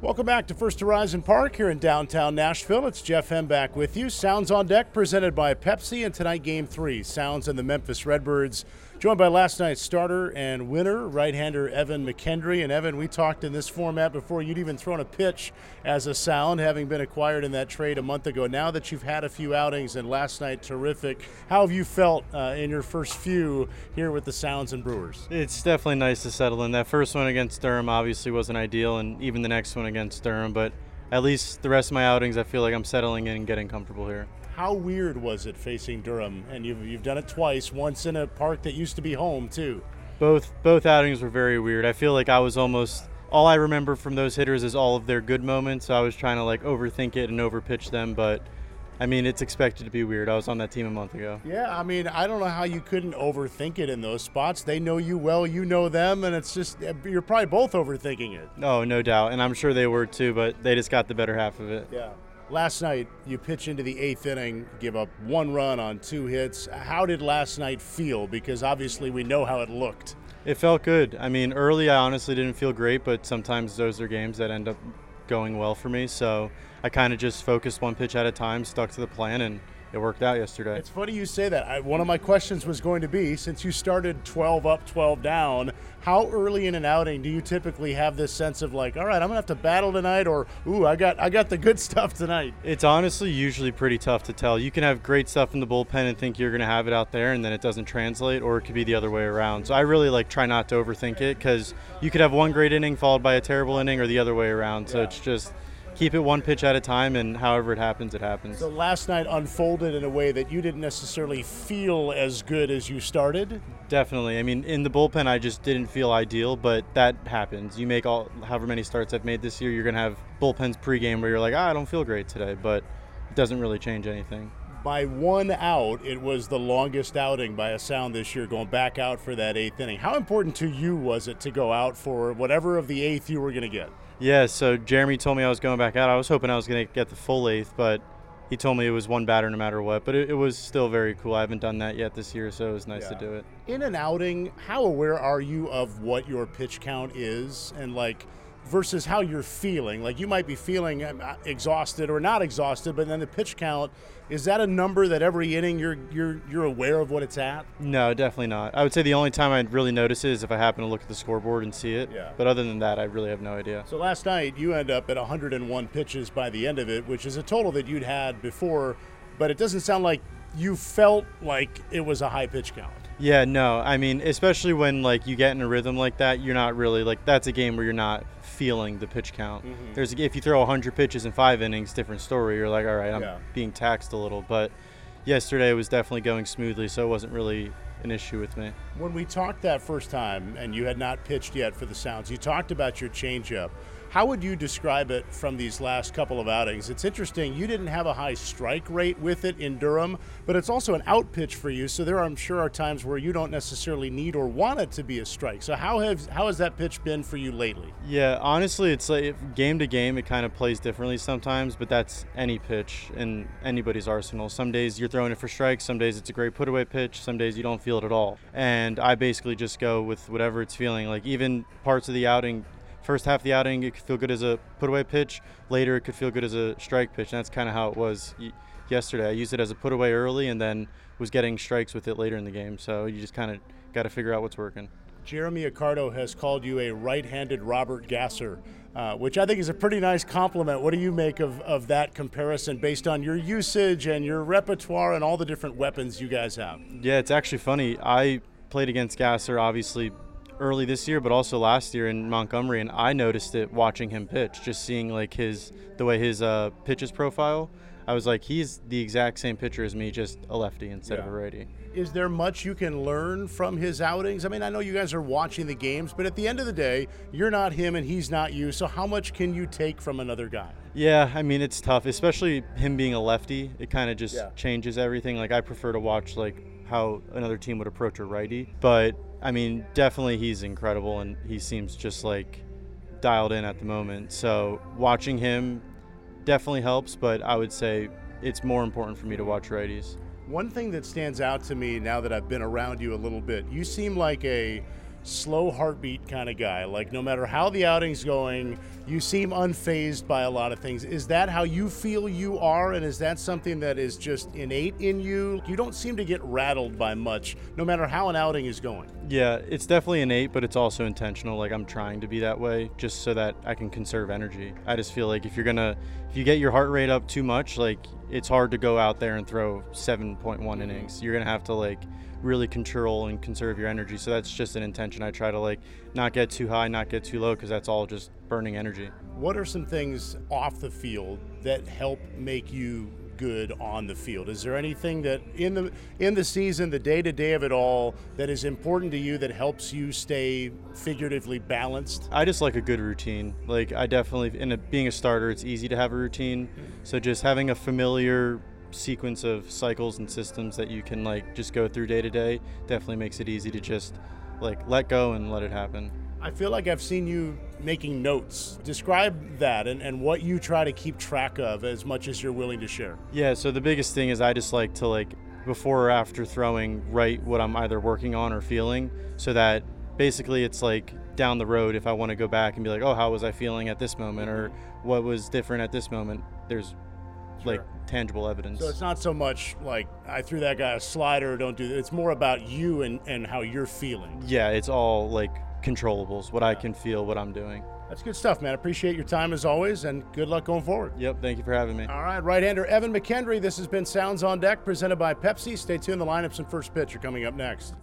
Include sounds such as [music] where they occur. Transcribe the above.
Welcome back to First Horizon Park here in downtown Nashville. It's Jeff Hem back with you. Sounds on deck presented by Pepsi, and tonight game three. Sounds and the Memphis Redbirds Joined by last night's starter and winner, right-hander Evan McKendry. And Evan, we talked in this format before you'd even thrown a pitch as a sound, having been acquired in that trade a month ago. Now that you've had a few outings and last night terrific, how have you felt uh, in your first few here with the Sounds and Brewers? It's definitely nice to settle in. That first one against Durham obviously wasn't ideal, and even the next one against Durham, but at least the rest of my outings, I feel like I'm settling in and getting comfortable here. How weird was it facing Durham? And you've, you've done it twice, once in a park that used to be home, too. Both both outings were very weird. I feel like I was almost all I remember from those hitters is all of their good moments. So I was trying to like overthink it and overpitch them, but I mean, it's expected to be weird. I was on that team a month ago. Yeah, I mean, I don't know how you couldn't overthink it in those spots. They know you well, you know them, and it's just eh, you're probably both overthinking it. Oh, no doubt, and I'm sure they were too, but they just got the better half of it. Yeah. Last night, you pitch into the eighth inning, give up one run on two hits. How did last night feel? Because obviously, we know how it looked. It felt good. I mean, early, I honestly didn't feel great, but sometimes those are games that end up going well for me. So I kind of just focused one pitch at a time, stuck to the plan, and it worked out yesterday. It's funny you say that. I, one of my questions was going to be since you started 12 up, 12 down, how early in an outing do you typically have this sense of like, all right, I'm gonna have to battle tonight, or ooh, I got I got the good [laughs] stuff tonight? It's honestly usually pretty tough to tell. You can have great stuff in the bullpen and think you're gonna have it out there, and then it doesn't translate, or it could be the other way around. So I really like try not to overthink it because you could have one great inning followed by a terrible inning, or the other way around. So yeah. it's just keep it one pitch at a time, and however it happens, it happens. So last night unfolded in a way that you didn't necessarily feel as good as you started. Definitely. I mean, in the bullpen, I just didn't feel ideal, but that happens. You make all however many starts I've made this year, you're gonna have bullpens pregame where you're like, ah, I don't feel great today, but it doesn't really change anything by one out, it was the longest outing by a sound this year, going back out for that eighth inning. How important to you was it to go out for whatever of the eighth you were going to get? Yeah, so Jeremy told me I was going back out. I was hoping I was going to get the full eighth, but he told me it was one batter no matter what. But it, it, was still very cool. I haven't done that yet this year, so it was nice yeah. to do it. In an outing, how aware are you of what your pitch count is? And like, versus how you're feeling. Like you might be feeling uh, exhausted or not exhausted, but then the pitch count is that a number that every inning you're you're you're aware of what it's at? No, definitely not. I would say the only time I'd really notice it is if I happen to look at the scoreboard and see it. Yeah. But other than that, I really have no idea. So last night you end up at 101 pitches by the end of it, which is a total that you'd had before, but it doesn't sound like you felt like it was a high pitch count. Yeah, no. I mean, especially when like you get in a rhythm like that, you're not really like that's a game where you're not feeling the pitch count. Mm-hmm. There's if you throw 100 pitches in 5 innings, different story. You're like, "All right, I'm yeah. being taxed a little." But yesterday was definitely going smoothly, so it wasn't really an issue with me. When we talked that first time and you had not pitched yet for the Sounds, you talked about your changeup. How would you describe it from these last couple of outings? It's interesting. You didn't have a high strike rate with it in Durham, but it's also an out pitch for you. So there, I'm sure, are times where you don't necessarily need or want it to be a strike. So how has how has that pitch been for you lately? Yeah, honestly, it's like game to game, it kind of plays differently sometimes. But that's any pitch in anybody's arsenal. Some days you're throwing it for strikes. Some days it's a great put away pitch. Some days you don't feel it at all. And I basically just go with whatever it's feeling. Like even parts of the outing first half of the outing, it could feel good as a put away pitch. Later, it could feel good as a strike pitch. And that's kind of how it was yesterday. I used it as a put away early and then was getting strikes with it later in the game. So you just kind of got to figure out what's working. Jeremy Accardo has called you a right handed Robert Gasser. Uh, which I think is a pretty nice compliment. What do you make of, of that comparison based on your usage and your repertoire and all the different weapons you guys have? Yeah, it's actually funny. I played against Gasser obviously early this year, but also last year in Montgomery, and I noticed it watching him pitch, just seeing like his the way his uh, pitches profile. I was like, he's the exact same pitcher as me, just a lefty instead yeah. of a righty. Is there much you can learn from his outings? I mean, I know you guys are watching the games, but at the end of the day, you're not him and he's not you. So how much can you take from another guy? Yeah, I mean, it's tough, especially him being a lefty. It kind of just yeah. changes everything. Like I prefer to watch like how another team would approach a righty, but I mean, definitely he's incredible and he seems just like dialed in at the moment. So watching him definitely helps, but I would say it's more important for me to watch righties. One thing that stands out to me now that I've been around you a little bit, you seem like a slow heartbeat kind of guy. Like no matter how the outing's going, you seem unfazed by a lot of things. Is that how you feel you are, and is that something that is just innate in you? You don't seem to get rattled by much, no matter how an outing is going. Yeah, it's definitely innate, but it's also intentional. Like I'm trying to be that way just so that I can conserve energy. I just feel like if you're gonna, if you get your heart rate up too much, like it's hard to go out there and throw 7.1 innings. You're gonna have to like really control and conserve your energy. So that's just an intention. I try to like not get too high, not get too low, because that's all just burning energy. What are some things off the field that help make you good on the field? Is there anything that in the in the season, the day to day of it all, that is important to you that helps you stay figuratively balanced? I just like a good routine. Like I definitely, in a, being a starter, it's easy to have a routine. So just having a familiar sequence of cycles and systems that you can like just go through day to day definitely makes it easy to just like let go and let it happen. I feel like I've seen you making notes. Describe that and, and what you try to keep track of as much as you're willing to share. Yeah, so the biggest thing is I just like to like before or after throwing write what I'm either working on or feeling so that basically it's like down the road if I want to go back and be like, "Oh, how was I feeling at this moment or what was different at this moment?" There's Sure. like tangible evidence. So it's not so much like I threw that guy a slider, don't do that. It's more about you and, and how you're feeling. yeah, it's all like controllables, what I can feel, what I'm doing. That's good stuff, man. Appreciate your time as always, and good luck going forward. Yep, thank you for having me. All right, right-hander Evan McKendry. This has been Sounds on Deck, presented by Pepsi. Stay tuned. The lineups and first pitch are coming up next.